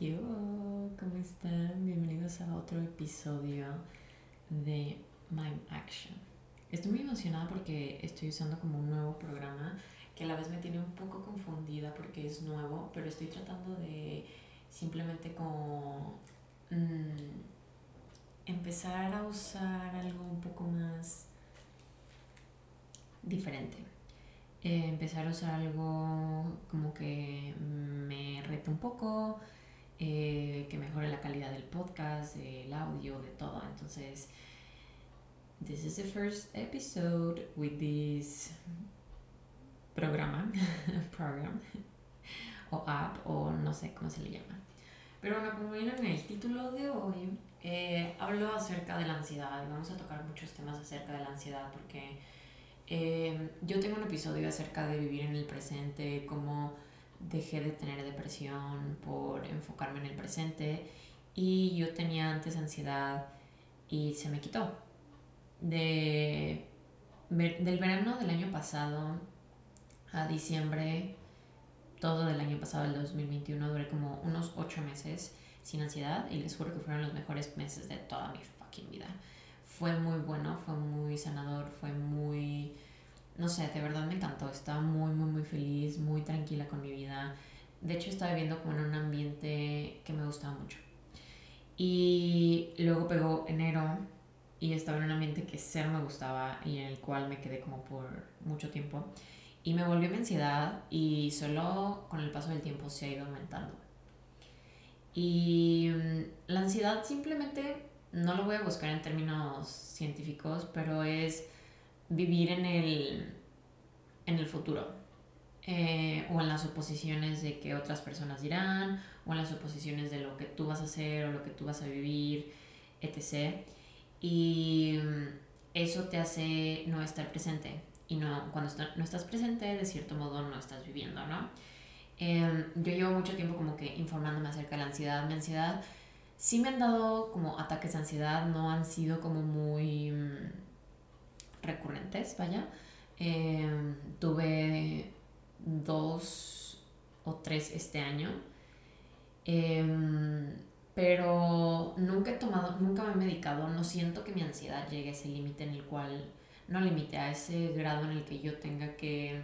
Yo, ¿cómo están? Bienvenidos a otro episodio de Mind Action. Estoy muy emocionada porque estoy usando como un nuevo programa que a la vez me tiene un poco confundida porque es nuevo, pero estoy tratando de simplemente como mm, empezar a usar algo un poco más diferente. Eh, empezar a usar algo como que me rete un poco, eh, que mejore la calidad del podcast, el audio, de todo. Entonces, this is the first episode with this programa, program, o app, o no sé cómo se le llama. Pero bueno, como vieron en el título de hoy, eh, hablo acerca de la ansiedad vamos a tocar muchos temas acerca de la ansiedad porque eh, yo tengo un episodio acerca de vivir en el presente, cómo dejé de tener depresión por enfocarme en el presente y yo tenía antes ansiedad y se me quitó. De, del verano del año pasado a diciembre, todo del año pasado, el 2021, duré como unos ocho meses sin ansiedad y les juro que fueron los mejores meses de toda mi fucking vida. Fue muy bueno, fue muy sanador, fue muy no sé, de verdad me encantó. Estaba muy, muy, muy feliz, muy tranquila con mi vida. De hecho, estaba viviendo como en un ambiente que me gustaba mucho. Y luego pegó enero y estaba en un ambiente que cero me gustaba y en el cual me quedé como por mucho tiempo. Y me volvió mi ansiedad y solo con el paso del tiempo se ha ido aumentando. Y mm, la ansiedad simplemente, no lo voy a buscar en términos científicos, pero es vivir en el, en el futuro. Eh, o en las suposiciones de que otras personas dirán, o en las suposiciones de lo que tú vas a hacer o lo que tú vas a vivir, etc. Y mm, eso te hace no estar presente. Y no, cuando no estás presente, de cierto modo no estás viviendo, ¿no? Em, yo llevo mucho tiempo como que informándome acerca de la ansiedad. Mi ansiedad sí me han dado como ataques de ansiedad, no han sido como muy mm, recurrentes, vaya. Em, tuve dos o tres este año. Em, pero nunca he tomado, nunca me he medicado, no siento que mi ansiedad llegue a ese límite en el cual, no límite, a ese grado en el que yo tenga que,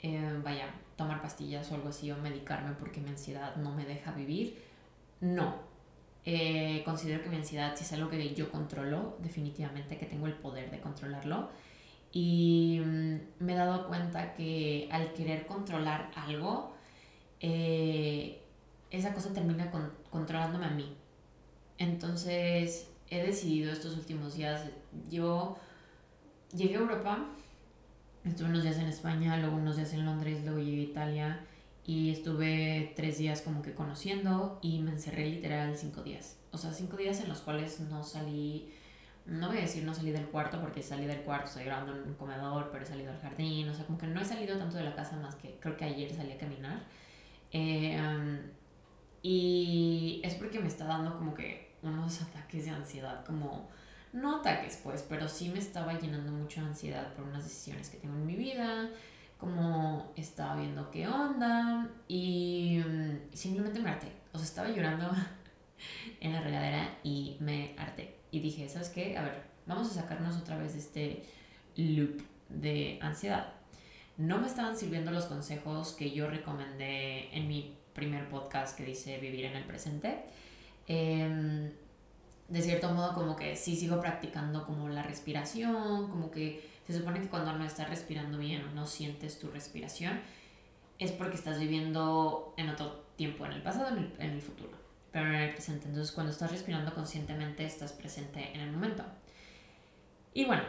em, vaya, tomar pastillas o algo así o medicarme porque mi ansiedad no me deja vivir. No, eh, considero que mi ansiedad si es algo que yo controlo, definitivamente que tengo el poder de controlarlo. Y mm, me he dado cuenta que al querer controlar algo, eh, esa cosa termina con, controlándome a mí. Entonces he decidido estos últimos días, yo llegué a Europa, estuve unos días en España, luego unos días en Londres, luego llegué a Italia y estuve tres días como que conociendo y me encerré literal cinco días. O sea, cinco días en los cuales no salí, no voy a decir no salí del cuarto porque salí del cuarto, estoy grabando en un comedor, pero he salido al jardín, o sea, como que no he salido tanto de la casa más que creo que ayer salí a caminar. Eh, y es porque me está dando como que unos ataques de ansiedad, como, no ataques pues, pero sí me estaba llenando mucha ansiedad por unas decisiones que tengo en mi vida como estaba viendo qué onda y mm, simplemente me harté. O sea, estaba llorando en la regadera y me harté. Y dije, ¿sabes qué? A ver, vamos a sacarnos otra vez de este loop de ansiedad. No me estaban sirviendo los consejos que yo recomendé en mi primer podcast que dice vivir en el presente. Em, de cierto modo como que sí sigo practicando como la respiración, como que se supone que cuando no estás respirando bien o no sientes tu respiración es porque estás viviendo en otro tiempo, en el pasado, en el, en el futuro, pero no en el presente. Entonces cuando estás respirando conscientemente estás presente en el momento. Y bueno,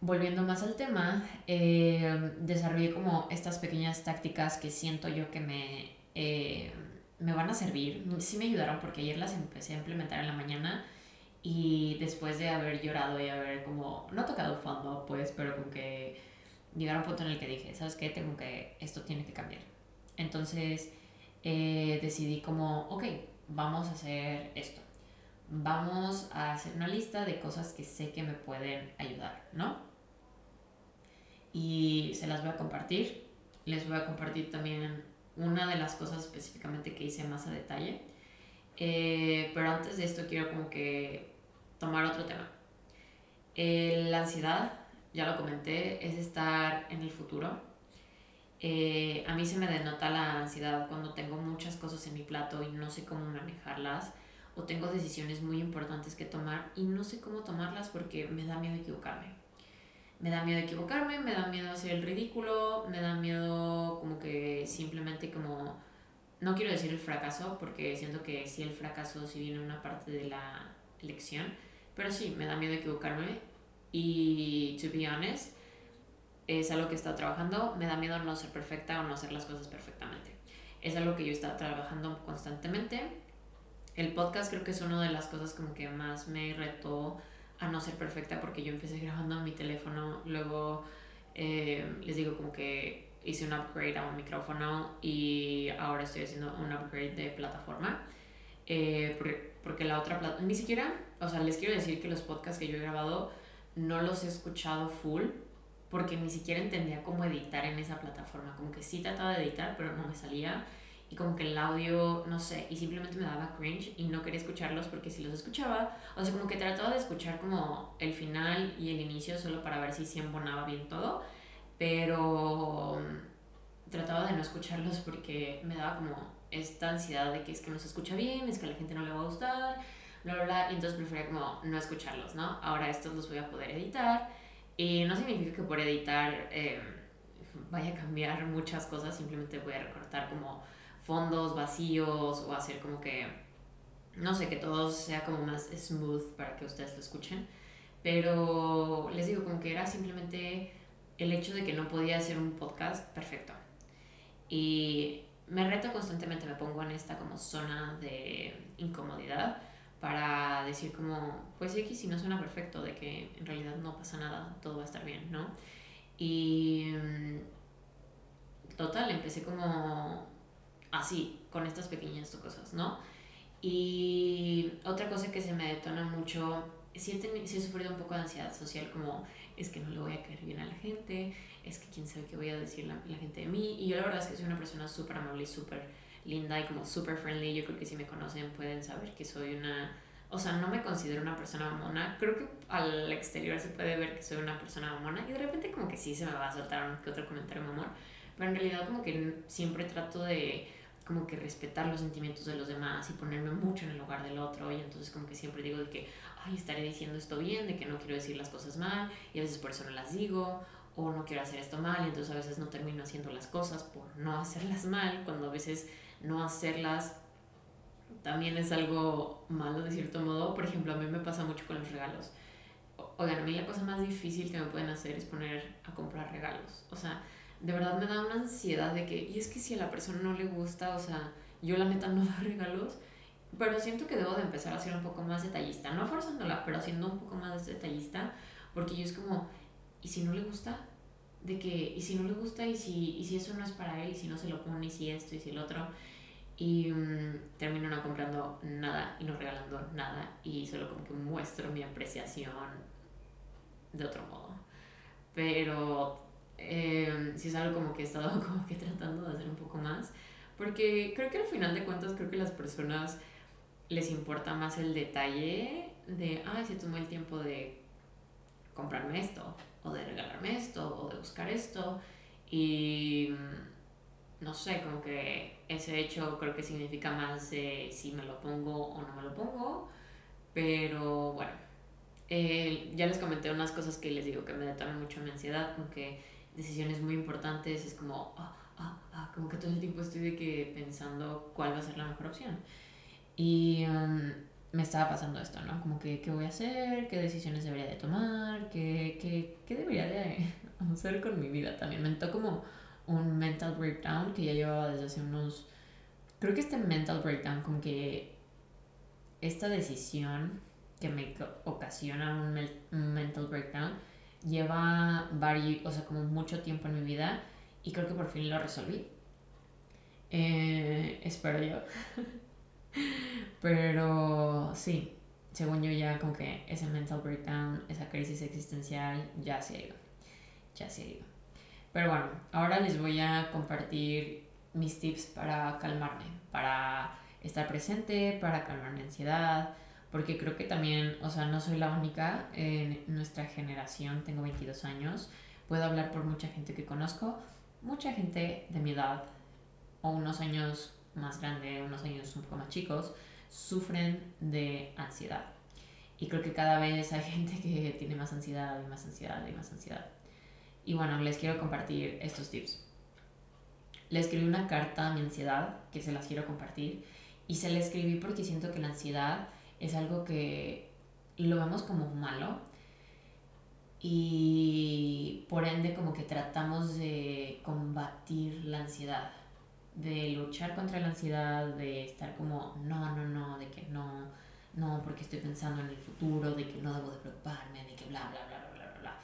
volviendo más al tema, eh, desarrollé como estas pequeñas tácticas que siento yo que me, eh, me van a servir. Sí me ayudaron porque ayer las empecé a implementar en la mañana y después de haber llorado y haber como, no tocado fondo, pues, pero como que llegar a un punto en el que dije, ¿sabes qué? Tengo que, esto tiene que cambiar. Entonces eh, decidí como, ok, vamos a hacer esto. Vamos a hacer una lista de cosas que sé que me pueden ayudar, ¿no? Y se las voy a compartir. Les voy a compartir también una de las cosas específicamente que hice más a detalle Eh, pero antes de esto quiero como que tomar otro tema. Eh, la ansiedad, ya lo comenté, es estar en el futuro. Eh, a mí se me denota la ansiedad cuando tengo muchas cosas en mi plato y no sé cómo manejarlas o tengo decisiones muy importantes que tomar y no sé cómo tomarlas porque me da miedo equivocarme. Me da miedo equivocarme, me da miedo hacer el ridículo, me da miedo como que simplemente como no quiero decir el fracaso, porque siento que sí el fracaso sí viene una parte de la lección, pero sí, me da miedo equivocarme y, to be honest, es algo que he estado trabajando, me da miedo no ser perfecta o no hacer las cosas perfectamente. Es algo que yo he estado trabajando constantemente. El podcast creo que es una de las cosas como que más me retó a no ser perfecta porque yo empecé grabando en mi teléfono, luego eh, les digo como que hice un upgrade a un micrófono y ahora estoy haciendo un upgrade de plataforma. Eh, porque, la otra plataforma, ni siquiera, o sea, les quiero decir que los podcasts que yo he grabado no los he escuchado full porque ni siquiera entendía cómo editar en esa plataforma. Como que sí trataba de editar, pero no me salía. Y como que el audio, no sé, y simplemente me daba cringe y no quería escucharlos porque si los escuchaba, o sea, como que trataba de escuchar como el final y el inicio solo para ver si se embonaba bien todo pero mm, trataba de no escucharlos porque me daba como esta ansiedad de que es que no se escucha bien, es que a la gente no le va a gustar, bla, bla, bla, y entonces prefería como no escucharlos, ¿no? Ahora estos los voy a poder editar y no significa que por editar em, vaya a cambiar muchas cosas, simplemente voy a recortar como fondos vacíos o hacer como que, no sé, que todo sea como más smooth para que ustedes lo escuchen, pero les digo como que era simplemente el hecho de que no podía hacer un podcast perfecto. Y me reto constantemente, me pongo en esta como zona de incomodidad para decir como, pues X si no suena perfecto, de que en realidad no pasa nada, todo va a estar bien, ¿no? Y mm, total, empecé como así, con estas pequeñas cosas, ¿no? Y otra cosa que se me detona mucho, sí he, he sufrido un poco de ansiedad social, como es que no le voy a caer bien a la gente, es que quién sabe qué voy a decir la, la gente de mí. Y yo la verdad es que soy una persona súper amable y súper linda y como súper friendly. Yo creo que si me conocen pueden saber que soy una... O sea, no me considero una persona mamona. Creo que al exterior se puede ver que soy una persona mamona y de repente como que sí se me va a soltar otro comentario mamón. Pero en realidad como que siempre trato de como que respetar los sentimientos de los demás y ponerme mucho en el lugar del otro y entonces como que siempre digo de que, ay, estaré diciendo esto bien, de que no quiero decir las cosas mal y a veces por eso no las digo o no quiero hacer esto mal y entonces a veces no termino haciendo las cosas por no hacerlas mal, cuando a veces no hacerlas también es algo malo de cierto modo. Por ejemplo, a mí me pasa mucho con los regalos. Oigan, a mí la cosa más difícil que me pueden hacer es poner a comprar regalos. O sea, de verdad me da una ansiedad de que, y es que si a la persona no le gusta, o sea, yo la neta no doy regalos pero siento que debo de empezar a ser un poco más detallista, no forzándola, pero siendo un poco más detallista, porque yo es como, ¿y si no le gusta? De que, ¿y si no le gusta? ¿Y si, y si eso no es para él? ¿Y si no se lo pone? ¿Y si esto? ¿Y si el otro? Y um, termino no comprando nada y no regalando nada y solo como que muestro mi apreciación de otro modo. Pero eh, si es algo como que he estado como que tratando de hacer un poco más, porque creo que al final de cuentas creo que las personas les importa más el detalle de, ay, si tomó el tiempo de comprarme esto, o de regalarme esto, o de buscar esto. Y mm, no sé, como que ese hecho creo que significa más si me lo pongo o no me lo pongo. Pero bueno, eh, ya les comenté unas cosas que les digo que me detonan mucho mi ansiedad, como que decisiones muy importantes es como, ah, ah, ah, como que todo el tiempo estoy de que pensando cuál va a ser la mejor opción. Y um, me estaba pasando esto, ¿no? Como que, ¿qué voy a hacer? ¿Qué decisiones debería de tomar? ¿Qué, qué, qué debería de hacer con mi vida también? Me entró como un mental breakdown que ya llevaba desde hace unos... Creo que este mental breakdown, como que esta decisión que me ocasiona un, mental breakdown lleva varios, o sea, como mucho tiempo en mi vida y creo que por fin lo resolví. Eh, espero yo. Pero sí, según yo ya como que ese mental breakdown, esa crisis existencial ya se ha ido. Ya se ha ido. Pero bueno, ahora les voy a compartir mis tips para calmarme, para estar presente, para calmar mi ansiedad, porque creo que también, o sea, no soy la única en nuestra generación, tengo 22 años, puedo hablar por mucha gente que conozco, mucha gente de mi edad o unos años más grande, unos años un poco más chicos, sufren de ansiedad. Y creo que cada vez hay gente que tiene más ansiedad y más ansiedad y más ansiedad. Y bueno, les quiero compartir estos tips. Le escribí una carta a mi ansiedad que se las quiero compartir. Y se la escribí porque siento que la ansiedad es algo que lo vemos como malo y por ende como que tratamos de combatir la ansiedad, de luchar contra la ansiedad, de estar como no, no, no, de que no, no, porque estoy pensando en el futuro, de que no debo de preocuparme, de que bla, bla, bla, bla, bla, bla.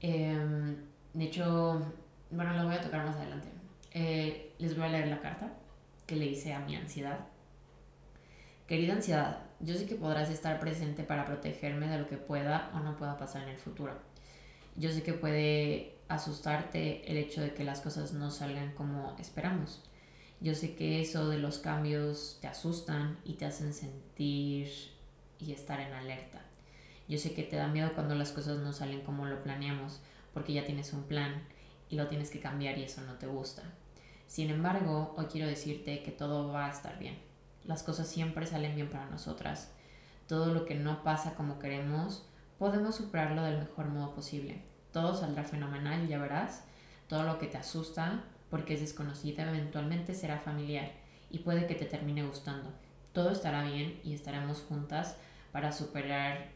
Eh, de hecho, bueno, lo voy a tocar más adelante. Eh, les voy a leer la carta que le hice a mi ansiedad. Querida ansiedad, yo sé que podrás estar presente para protegerme de lo que pueda o no pueda pasar en el futuro. Yo sé que puede asustarte el hecho de que las cosas no salgan como esperamos. Yo sé que eso de los cambios te asustan y te hacen sentir y estar en alerta. Yo sé que te da miedo cuando las cosas no salen como lo planeamos, porque ya tienes un plan y lo tienes que cambiar y eso no te gusta. Sin embargo, hoy quiero decirte que todo va a estar bien las cosas siempre salen bien para nosotras. Todo lo que no pasa como queremos, podemos superarlo del mejor modo posible. Todo saldrá fenomenal, ya verás. Todo lo que te asusta, porque es desconocida, eventualmente será familiar y puede que te termine gustando. Todo estará bien y estaremos juntas para superar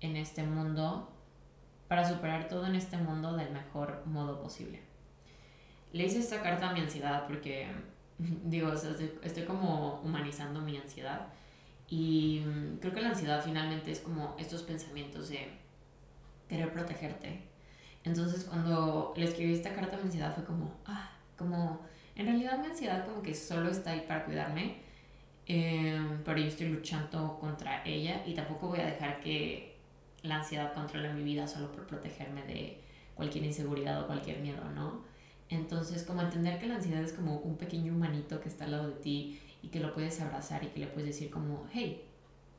en este mundo, para superar todo en este mundo del mejor modo posible. Le hice esta carta a mi ansiedad porque digo, estoy, como humanizando mi ansiedad y mm, creo que la ansiedad finalmente es como estos pensamientos de querer protegerte. Entonces cuando le escribí esta carta a mi ansiedad fue como, ah, como, en realidad mi ansiedad como que solo está ahí para cuidarme, em, pero yo estoy luchando contra ella y tampoco voy a dejar que la ansiedad controle mi vida solo por protegerme de cualquier inseguridad o cualquier miedo, ¿no? Entonces, como entender que la ansiedad es como un pequeño humanito que está al lado de ti y que lo puedes abrazar y que le puedes decir como, hey,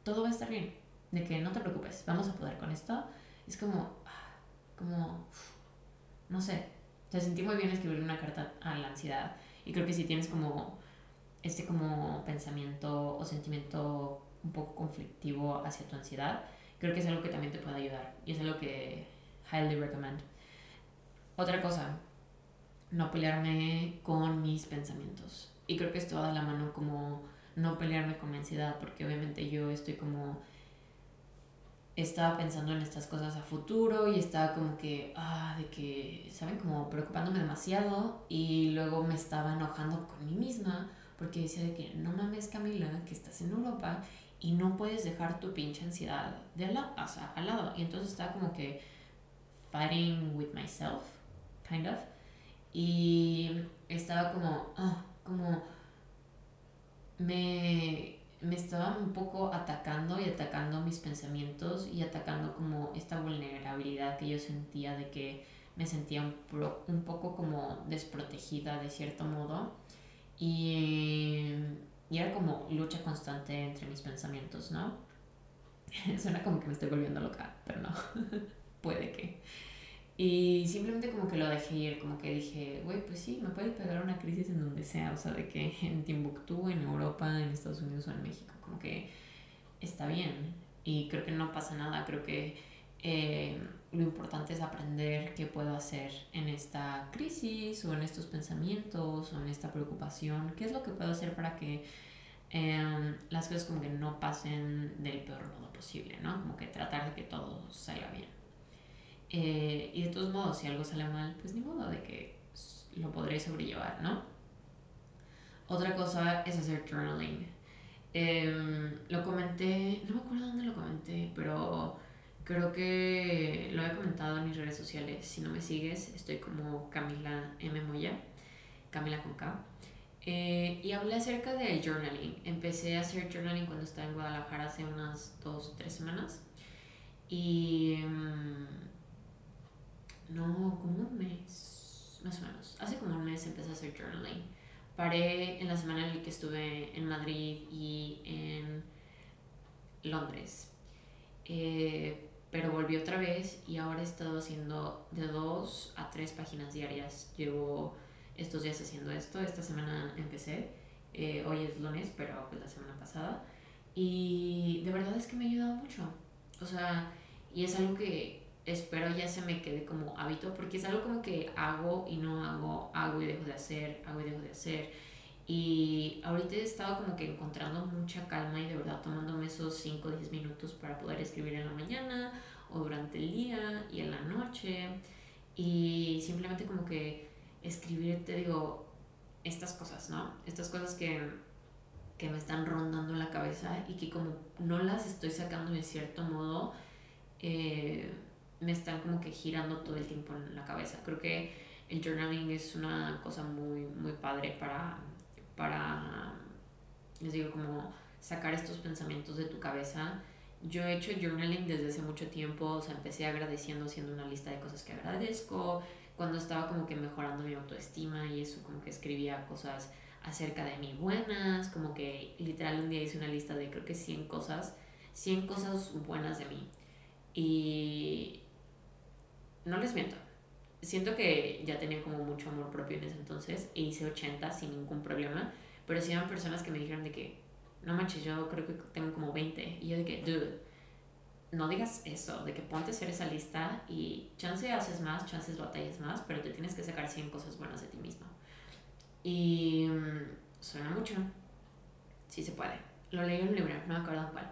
todo va a estar bien, de que no te preocupes, vamos a poder con esto. Es como, como, no sé, te sentí muy bien escribir una carta a la ansiedad y creo que si tienes como este como pensamiento o sentimiento un poco conflictivo hacia tu ansiedad, creo que es algo que también te puede ayudar y es algo que highly recommend. Otra cosa, no pelearme con mis pensamientos. Y creo que esto va de la mano como no pelearme con mi ansiedad, porque obviamente yo estoy como estaba pensando en estas cosas a futuro y estaba como que, ah, de que, ¿saben? Como preocupándome demasiado y luego me estaba enojando con mí misma porque decía de que no mames Camila, que estás en Europa y no puedes dejar tu pinche ansiedad de al, lado, al lado. Y entonces estaba como que fighting with myself, kind of. Y estaba como, ah, como me, me estaba un poco atacando y atacando mis pensamientos y atacando como esta vulnerabilidad que yo sentía de que me sentía un, un poco como desprotegida de cierto modo y, y era como lucha constante entre mis pensamientos, ¿no? Suena como que me estoy volviendo loca, pero no, puede que. Y simplemente como que lo dejé ir, como que dije, güey, pues sí, me puede pegar una crisis en donde sea, o sea, de que en Timbuktu, en Europa, en Estados Unidos o en México, como que está bien. Y creo que no pasa nada, creo que eh, lo importante es aprender qué puedo hacer en esta crisis o en estos pensamientos o en esta preocupación, qué es lo que puedo hacer para que em, las cosas como que no pasen del peor modo posible, ¿no? Como que tratar de que todo salga bien. Eh, y de todos modos, si algo sale mal, pues ni modo de que lo podré sobrellevar, ¿no? Otra cosa es hacer journaling. Em, lo comenté, no me acuerdo dónde lo comenté, pero creo que lo he comentado en mis redes sociales. Si no me sigues, estoy como Camila M. Moya, Camila con K. Eh, y hablé acerca del journaling. Empecé a hacer journaling cuando estaba en Guadalajara hace unas dos o tres semanas. Y. Em, no, como un mes, más o menos. Hace como un mes empecé a hacer journaling paré en la semana en la que estuve en Madrid y en Londres. Eh, pero volví otra vez y ahora he estado haciendo de dos a tres páginas diarias. Llevo estos días haciendo esto. Esta semana empecé. Eh, hoy es lunes, pero pues la semana pasada. Y de verdad es que me ha ayudado mucho. O sea, y es algo que espero ya se me quede como hábito, porque es algo como que hago y no hago, hago y dejo de hacer, hago y dejo de hacer. Y ahorita he estado como que encontrando mucha calma y de verdad tomándome esos 5 o 10 minutos para poder escribir en la mañana o durante el día y en la noche. Y simplemente como que escribir, te digo, estas cosas, ¿no? Estas cosas que, que me están rondando la cabeza y que como no las estoy sacando de cierto modo, eh, me están como que girando todo el tiempo en la cabeza. Creo que el journaling es una cosa muy, muy padre para, para, les digo, como sacar estos pensamientos de tu cabeza. Yo he hecho journaling desde hace mucho tiempo, o sea, empecé agradeciendo, haciendo una lista de cosas que agradezco, cuando estaba como que mejorando mi autoestima y eso, como que escribía cosas acerca de mí buenas, como que literal un día hice una lista de creo que 100 cosas, 100 cosas buenas de mí. Y no les miento, siento que ya tenía como mucho amor propio en ese entonces e hice 80 sin ningún problema, pero sí eran personas que me dijeron de que, no manches, yo creo que tengo como 20. Y yo de que, dude, no digas eso, de que ponte a hacer esa lista y chance haces más, chances batallas más, pero te tienes que sacar 100 cosas buenas de ti mismo. Y mm, suena mucho. Sí se puede. Lo leí en un libro, no me acuerdo cuál.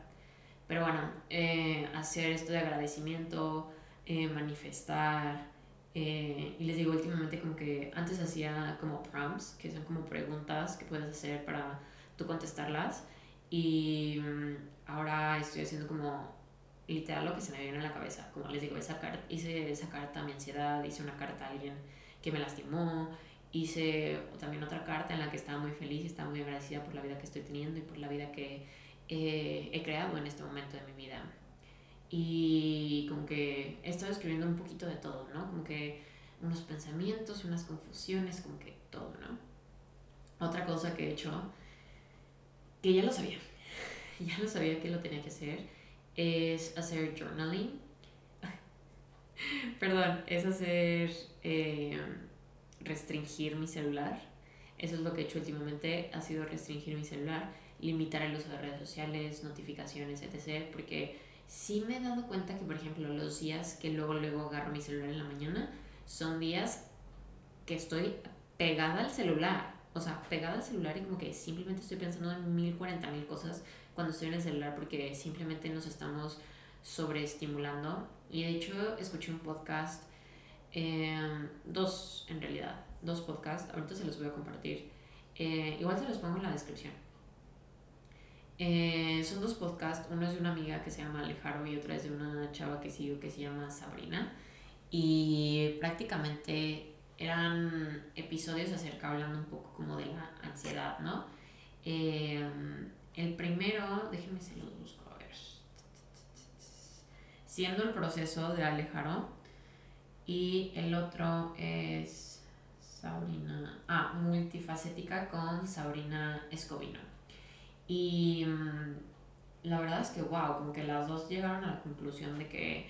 Pero bueno, eh, hacer esto de agradecimiento, eh, manifestar. Eh, y les digo, últimamente como que antes hacía como prompts, que son como preguntas que puedes hacer para tú contestarlas. Y mm, ahora estoy haciendo como literal lo que se me viene a la cabeza. Como les digo, esa hice esa carta a mi ansiedad, hice una carta a alguien que me lastimó, hice también otra carta en la que estaba muy feliz y estaba muy agradecida por la vida que estoy teniendo y por la vida que eh, he creado en este momento de mi vida. Y como que he estado escribiendo un poquito de todo, ¿no? Como que unos pensamientos, unas confusiones, como que todo, ¿no? Otra cosa que he hecho, que ya lo sabía, ya lo sabía que lo tenía que hacer, es hacer journaling. Perdón, es hacer, eh, restringir mi celular. Eso es lo que he hecho últimamente, ha sido restringir mi celular limitar el uso de redes sociales, notificaciones, etc. Porque sí me he dado cuenta que, por ejemplo, los días que luego, luego agarro mi celular en la mañana son días que estoy pegada al celular. O sea, pegada al celular y como que simplemente estoy pensando en mil, cuarenta mil cosas cuando estoy en el celular porque simplemente nos estamos sobreestimulando. Y de hecho, escuché un podcast, em, dos en realidad, dos podcasts, ahorita se los voy a compartir. Eh, igual se los pongo en la descripción eh, son dos podcasts, uno es de una amiga que se llama Alejaro y otra es de una chava que sigo que se llama Sabrina. Y prácticamente eran episodios acerca hablando un poco como de la ansiedad, ¿no? Eh, el primero, déjenme si los busco a ver. Siendo el proceso de Alejaro. Y el otro es Sabrina. Ah, multifacética con Sabrina Escobino. Y mm, la verdad es que, wow, como que las dos llegaron a la conclusión de que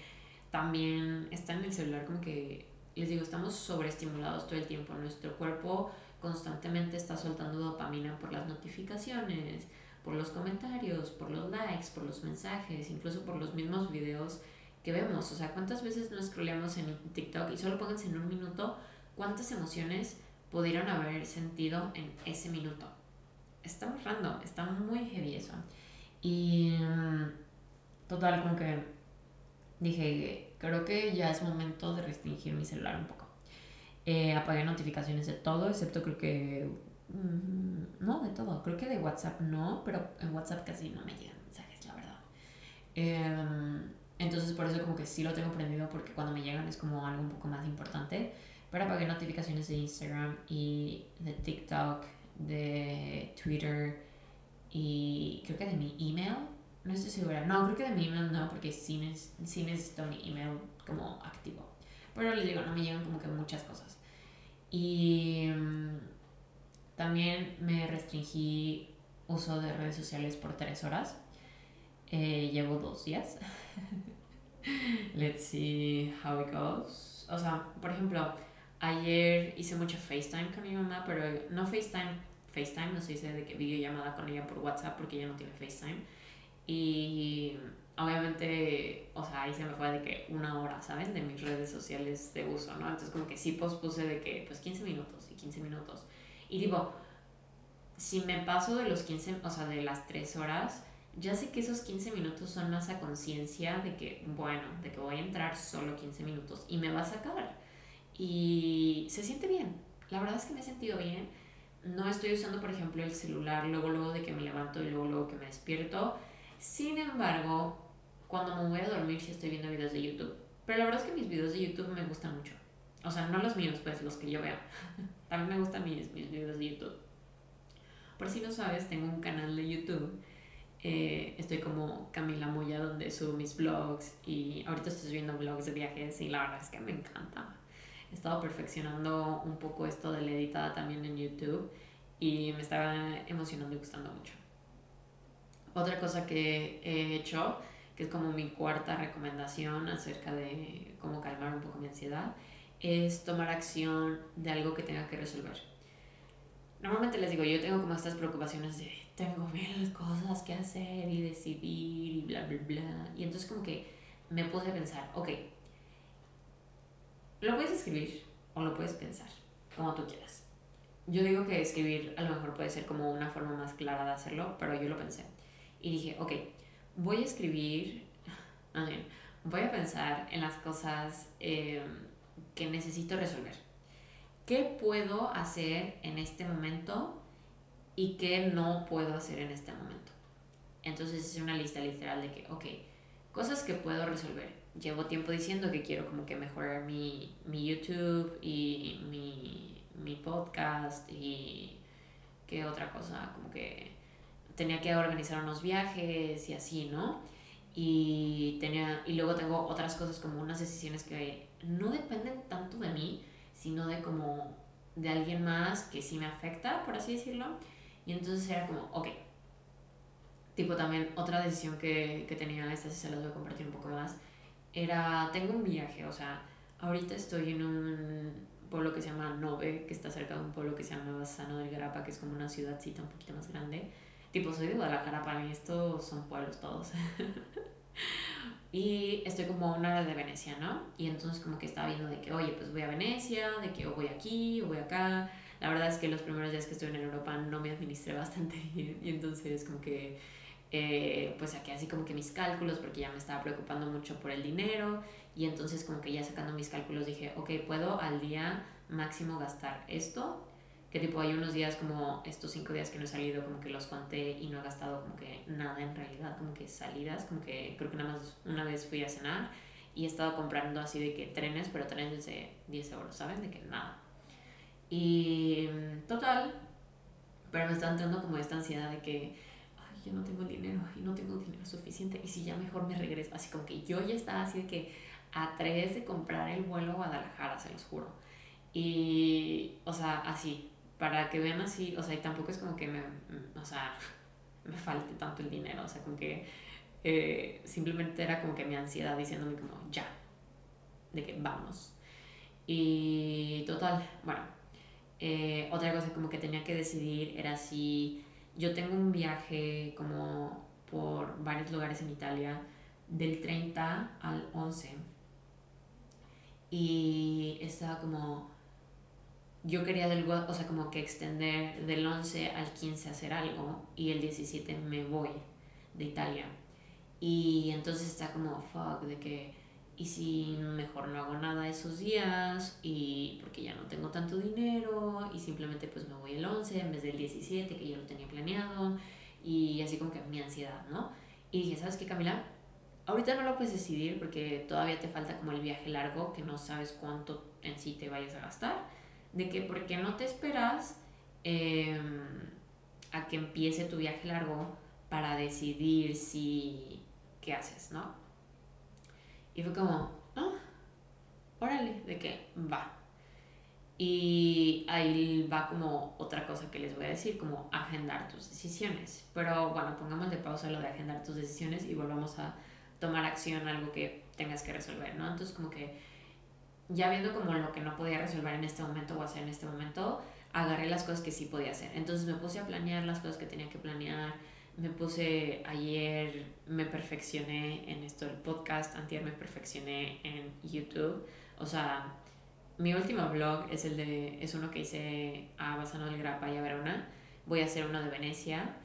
también está en el celular como que, les digo, estamos sobreestimulados todo el tiempo. Nuestro cuerpo constantemente está soltando dopamina por las notificaciones, por los comentarios, por los likes, por los mensajes, incluso por los mismos videos que vemos. O sea, ¿cuántas veces nos scrollamos en TikTok y solo pónganse en un minuto cuántas emociones pudieron haber sentido en ese minuto? Está muy random, está muy heavy eso. Y mm, total, como que dije, creo que ya es momento de restringir mi celular un poco. Eh, apagué notificaciones de todo, excepto creo que... Mm, no, de todo. Creo que de WhatsApp no, pero en WhatsApp casi no me llegan mensajes, la verdad. Em, entonces por eso como que sí lo tengo prendido porque cuando me llegan es como algo un poco más importante. Pero apagué notificaciones de Instagram y de TikTok de Twitter y creo que de mi email. No estoy segura. No, creo que de mi email no, porque sí, necesito mi email como activo. Pero les digo, no me llegan como que muchas cosas. Y mm, también me restringí uso de redes sociales por tres horas. Eh, llevo dos días. Let's see how it goes. O sea, por ejemplo, ayer hice mucho FaceTime con mi mamá, pero no FaceTime, FaceTime, no se dice de que videollamada con ella por WhatsApp porque ella no tiene FaceTime. Y obviamente, o sea, ahí se me fue de que una hora, ¿saben? De mis redes sociales de uso, ¿no? Entonces como que sí pospuse de que pues 15 minutos y 15 minutos. Y digo, si me paso de los 15, o sea, de las 3 horas, ya sé que esos 15 minutos son más a conciencia de que, bueno, de que voy a entrar solo 15 minutos y me va a sacar. Y se siente bien. La verdad es que me he sentido bien. No estoy usando, por ejemplo, el celular luego, luego de que me levanto y luego, luego que me despierto. Sin embargo, cuando me voy a dormir sí estoy viendo videos de YouTube. Pero la verdad es que mis videos de YouTube me gustan mucho. O sea, no los míos, pues los que yo veo. También me gustan mis, mis videos de YouTube. Por si no sabes, tengo un canal de YouTube eh, estoy como Camila Moya donde subo mis vlogs y ahorita estoy subiendo vlogs de viajes y la verdad es que me encanta. He estado perfeccionando un poco esto de la editada también en YouTube y me estaba emocionando y gustando mucho. Otra cosa que he hecho, que es como mi cuarta recomendación acerca de cómo calmar un poco mi ansiedad, es tomar acción de algo que tenga que resolver. Normalmente les digo, yo tengo como estas preocupaciones de tengo mil cosas que hacer y decidir y bla, bla, bla. Y entonces como que me puse a pensar, ok, lo puedes escribir o lo puedes pensar, como tú quieras. Yo digo que escribir a lo mejor puede ser como una forma más clara de hacerlo, pero yo lo pensé. Y dije, ok, voy a escribir, voy a pensar en las cosas eh, que necesito resolver. ¿Qué puedo hacer en este momento y qué no puedo hacer en este momento. Entonces es una lista literal de que, ok, cosas que puedo resolver. Llevo tiempo diciendo que quiero como que mejorar mi, mi YouTube y mi, mi podcast y qué otra cosa, como que tenía que organizar unos viajes y así, ¿no? Y, tenía, y luego tengo otras cosas como unas decisiones que no dependen tanto de mí, sino de como de alguien más que sí me afecta, por así decirlo. Y entonces era como, ok. Tipo también otra decisión que, que tenía, esta si se las voy a compartir un poco más, era, tengo un viaje, o sea, ahorita estoy en un pueblo que se llama Nove, que está cerca de un pueblo que se llama Bassano del Garapa, que es como una ciudadcita un poquito más grande. Tipo, soy de Guadalajara, para mí estos son pueblos todos. y estoy como a una hora de Venecia, ¿no? Y entonces como que estaba viendo de que, oye, pues voy a Venecia, de que o voy aquí o voy acá. La verdad es que los primeros días que estuve en Europa no me administré bastante bien y entonces como que eh, pues saqué así como que mis cálculos porque ya me estaba preocupando mucho por el dinero y entonces como que ya sacando mis cálculos dije, ok, puedo al día máximo gastar esto, que tipo hay unos días como estos cinco días que no he salido como que los conté y no he gastado como que nada en realidad, como que salidas, como que creo que nada más una vez fui a cenar y he estado comprando así de que trenes, pero trenes de 10 euros, ¿saben? De que nada. Y total, pero me está entrando como esta ansiedad de que, yo no tengo dinero y no tengo dinero suficiente y si ya mejor me regreso. Así como que yo ya estaba así de que a tres de comprar el vuelo a Guadalajara, se los juro. Y, o sea, así, para que vean así, o sea, y tampoco es como que me, o sea, me falte tanto el dinero, o sea, como que eh, simplemente era como que mi ansiedad diciéndome como, ya, de que vamos. Y total, bueno, eh, otra cosa como que tenía que decidir era si yo tengo un viaje como por varios lugares en Italia del 30 al 11 y estaba como yo quería del, o sea, como que extender del 11 al 15 hacer algo y el 17 me voy de Italia. Y entonces está como fuck de que y si mejor no hago nada esos días y porque ya no tengo tanto dinero y simplemente pues me voy el 11 en vez del 17 que yo lo tenía planeado y así como que mi ansiedad, ¿no? Y dije, ¿sabes qué Camila? Ahorita no lo puedes decidir porque todavía te falta como el viaje largo que no sabes cuánto en sí te vayas a gastar, de que porque no te esperas em, a que empiece tu viaje largo para decidir si qué haces, ¿no? Y fue como, ah, órale, de que va. Y ahí va como otra cosa que les voy a decir, como agendar tus decisiones. Pero bueno, pongamos de pausa lo de agendar tus decisiones y volvamos a tomar acción, algo que tengas que resolver, ¿no? Entonces como que ya viendo como lo que no podía resolver en este momento o hacer en este momento, agarré las cosas que sí podía hacer. Entonces me puse a planear las cosas que tenía que planear. Me puse ayer, me perfeccioné en esto del podcast, antier me perfeccioné en YouTube. O sea, mi último blog es el de es uno que hice a Basano del Grappa y a Verona. Voy a hacer uno de Venecia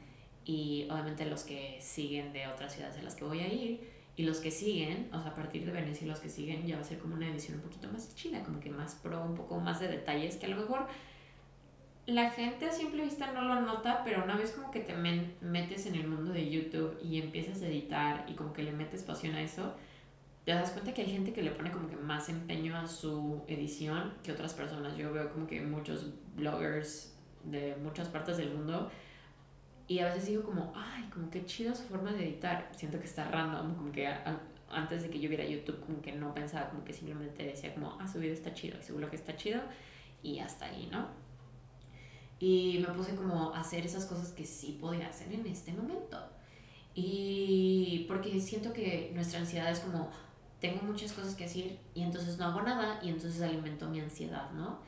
y obviamente los que siguen de otras ciudades a las que voy a ir y los que siguen, o sea, a partir de Venecia los que siguen ya va a ser como una edición un poquito más chida, como que más pro, un poco más de detalles que a lo mejor la gente a simple vista no lo nota, pero una vez como que te metes en el mundo de YouTube y empiezas a editar y como que le metes pasión a eso, te das cuenta que hay gente que le pone como que más empeño a su edición que otras personas. Yo veo como que muchos bloggers de muchas partes del mundo y a veces digo como, ay, como que chido su forma de editar. Siento que está random, como que antes de que yo viera YouTube como que no pensaba, como que simplemente decía como, ah, su video está chido, seguro que está chido y hasta ahí, ¿no? Y me puse como a hacer esas cosas que sí podía hacer en este momento. Y porque siento que nuestra ansiedad es como, tengo muchas cosas que decir y entonces no hago nada y entonces alimento mi ansiedad, ¿no?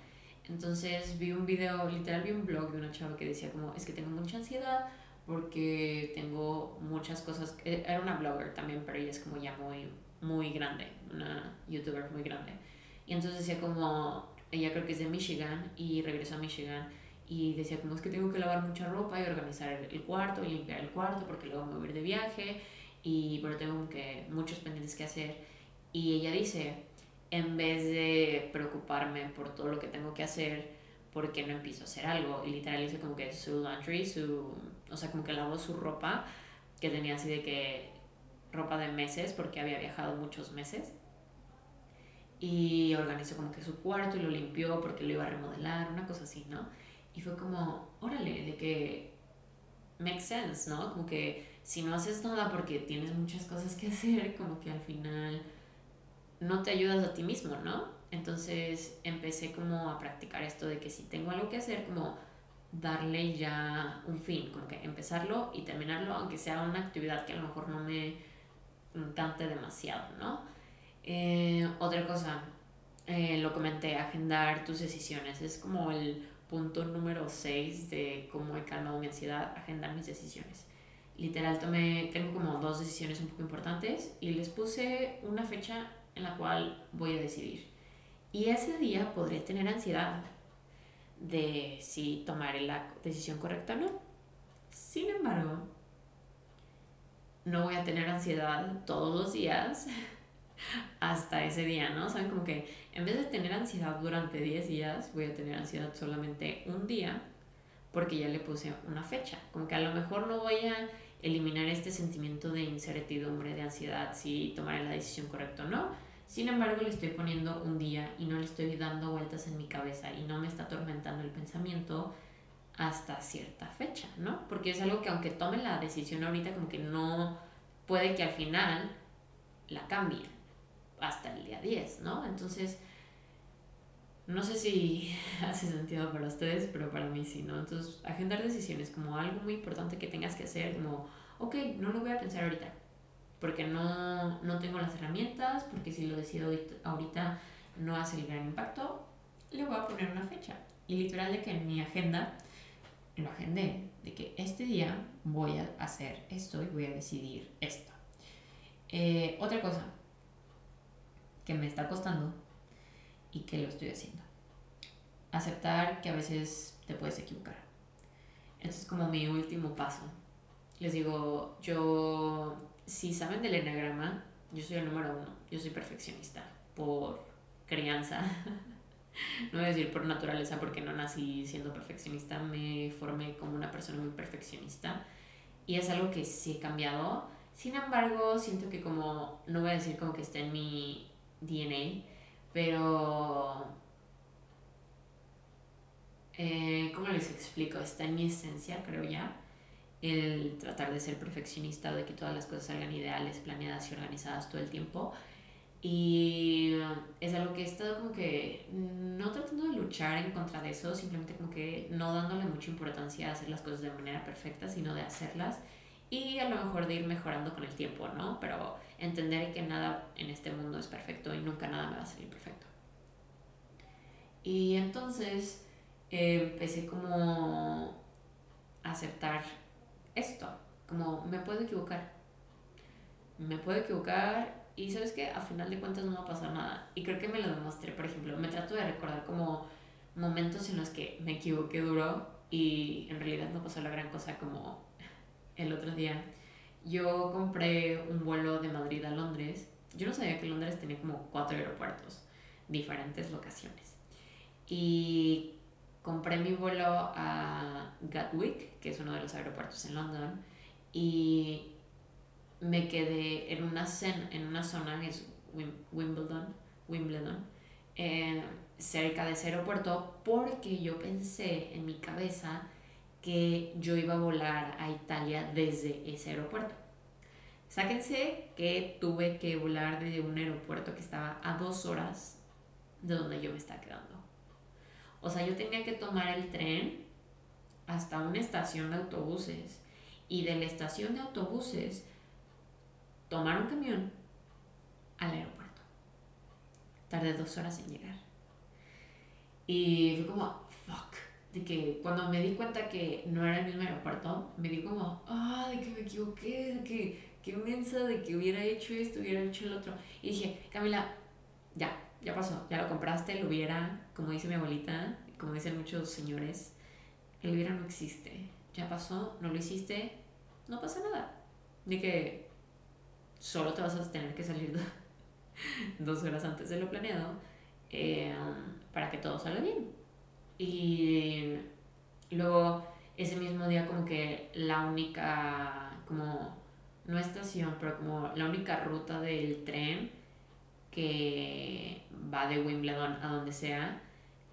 Entonces vi un video, literal vi un blog de una chava que decía como, es que tengo mucha ansiedad porque tengo muchas cosas, e, era una blogger también, pero ella es como ya muy, muy grande, una youtuber muy grande. Y entonces decía como, ella creo que es de Michigan y regresó a Michigan y decía como es que tengo que lavar mucha ropa y organizar el, cuarto y limpiar el cuarto porque luego me voy a ir de viaje y pero tengo que muchos pendientes que hacer y ella dice, en vez de preocuparme por todo lo que tengo que hacer, ¿por qué no empiezo a hacer algo? Y literal dice como que su laundry, su, o sea, como que lavó su ropa, que tenía así de que ropa de meses, porque había viajado muchos meses. Y organizó como que su cuarto y lo limpió porque lo iba a remodelar, una cosa así, ¿no? Y fue como, órale, de que makes sense, ¿no? Como que si no haces nada porque tienes muchas cosas que hacer, como que al final no te ayudas a ti mismo, ¿no? Entonces empecé como a practicar esto de que si tengo algo que hacer, como darle ya un fin, como que empezarlo y terminarlo, aunque sea una actividad que a lo mejor no me encante demasiado, ¿no? Eh, otra cosa, eh, lo comenté, agendar tus decisiones, es como el punto número 6 de cómo he calmado mi ansiedad, agendar mis decisiones. Literal, tomé, tengo como dos decisiones un poco importantes y les puse una fecha en la cual voy a decidir. Y ese día podré tener ansiedad de si tomaré la decisión correcta o no. Sin embargo, no voy a tener ansiedad todos los días hasta ese día, ¿no? Saben como que en vez de tener ansiedad durante 10 días, voy a tener ansiedad solamente un día porque ya le puse una fecha. Como que a lo mejor no voy a eliminar este sentimiento de incertidumbre, de ansiedad, si tomaré la decisión correcta o no, sin embargo, le estoy poniendo un día y no le estoy dando vueltas en mi cabeza y no me está atormentando el pensamiento hasta cierta fecha, ¿no? Porque es algo que aunque tome la decisión ahorita, como que no puede que al final la cambie hasta el día 10, ¿no? Entonces, no sé si hace sentido para ustedes, pero para mí sí, ¿no? Entonces, agendar decisiones como algo muy importante que tengas que hacer, como, ok, no lo voy a pensar ahorita, porque no, no tengo las herramientas, porque si lo decido ahorita no hace el gran impacto, le voy a poner una fecha. Y literal de que en mi agenda lo agendé, de que este día voy a hacer esto y voy a decidir esto. Eh, otra cosa que me está costando y que lo estoy haciendo. Aceptar que a veces te puedes equivocar. Esto es como mi último paso. Les digo, yo si saben del enagrama, yo soy el número uno. Yo soy perfeccionista por crianza. no voy a decir por naturaleza porque no nací siendo perfeccionista, me formé como una persona muy perfeccionista y es algo que sí he cambiado. Sin embargo, siento que como, no voy a decir como que está en mi DNA, pero... Eh, ¿Cómo les explico? Está en mi esencia, creo ya el tratar de ser perfeccionista, de que todas las cosas salgan ideales, planeadas y organizadas todo el tiempo. Y es algo que he estado como que no tratando de luchar en contra de eso, simplemente como que no dándole mucha importancia a hacer las cosas de manera perfecta, sino de hacerlas y a lo mejor de ir mejorando con el tiempo, ¿no? Pero entender que nada en este mundo es perfecto y nunca nada me va a salir perfecto. Y entonces eh, empecé como a aceptar esto, como me puedo equivocar. Me puedo equivocar y sabes que a final de cuentas no va a pasar nada. Y creo que me lo demostré, por ejemplo, me trato de recordar como momentos en los que me equivoqué duro y en realidad no pasó la gran cosa como el otro día. Yo compré un vuelo de Madrid a Londres. Yo no sabía que Londres tenía como cuatro aeropuertos, diferentes locaciones. Y compré mi vuelo a Gatwick, que es uno de los aeropuertos en London, y me quedé en una, en una zona, es Wimbledon, Wimbledon eh, cerca de ese aeropuerto, porque yo pensé en mi cabeza que yo iba a volar a Italia desde ese aeropuerto. Sáquense que tuve que volar desde un aeropuerto que estaba a dos horas de donde yo me estaba quedando. O sea, yo tenía que tomar el tren hasta una estación de autobuses y de la estación de autobuses tomar un camión al aeropuerto. Tardé dos horas en llegar. Y fue como, fuck. De que cuando me di cuenta que no era el mismo aeropuerto, me di como, ah, de que me equivoqué, de que, qué mensa, de que hubiera hecho esto, hubiera hecho el otro. Y dije, Camila, ya, ya pasó, ya lo compraste, lo hubiera, como dice mi abuelita, como dicen muchos señores, el hubiera no existe. Ya pasó, no lo hiciste, no pasa nada. De que solo te vas a tener que salir dos horas antes de lo planeado eh, para que todo salga bien. Y luego ese mismo día como que la única, como, no estación, pero como la única ruta del tren que va de Wimbledon a donde sea,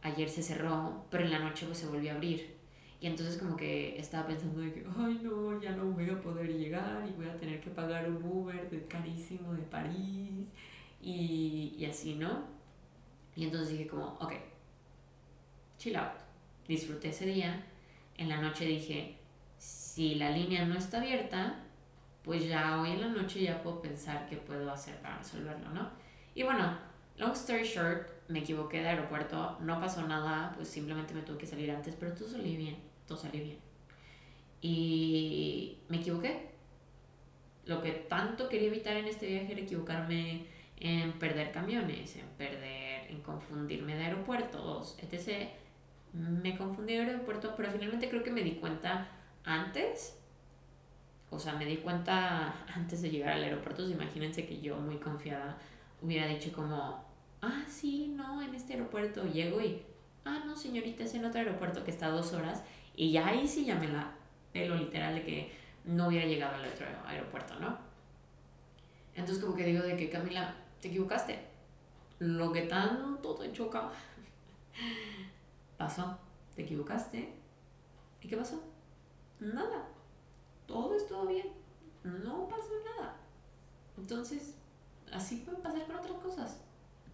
ayer se cerró, pero en la noche pues se volvió a abrir. Y entonces como que estaba pensando de que, ay no, ya no voy a poder llegar y voy a tener que pagar un Uber de carísimo de París y, y así, ¿no? Y entonces dije como, ok, chill out. Disfruté ese día. En la noche dije, si la línea no está abierta, pues ya hoy en la noche ya puedo pensar qué puedo hacer para resolverlo, ¿no? Y bueno, long story short, me equivoqué de aeropuerto, no pasó nada, pues simplemente me tuve que salir antes, pero todo salió bien todo salió bien. Y me equivoqué. Lo que tanto quería evitar en este viaje era equivocarme en perder camiones, en perder, en confundirme de aeropuertos, etc. Me confundí de aeropuerto, pero finalmente creo que me di cuenta antes. O sea, me di cuenta antes de llegar al aeropuerto. imagínense que yo, muy confiada, hubiera dicho como, ah, sí, no, en este aeropuerto. Llego y, ah, no, señorita, es en otro aeropuerto que está a dos horas y ya ahí sí ya me la lo literal de que no hubiera llegado al otro aeropuerto, ¿no? Entonces como que digo de que Camila, te equivocaste. Lo que tanto te choca pasó. Te equivocaste. ¿Y qué pasó? Nada. Todo estuvo bien. No pasó nada. Entonces, así puede pasar con otras cosas.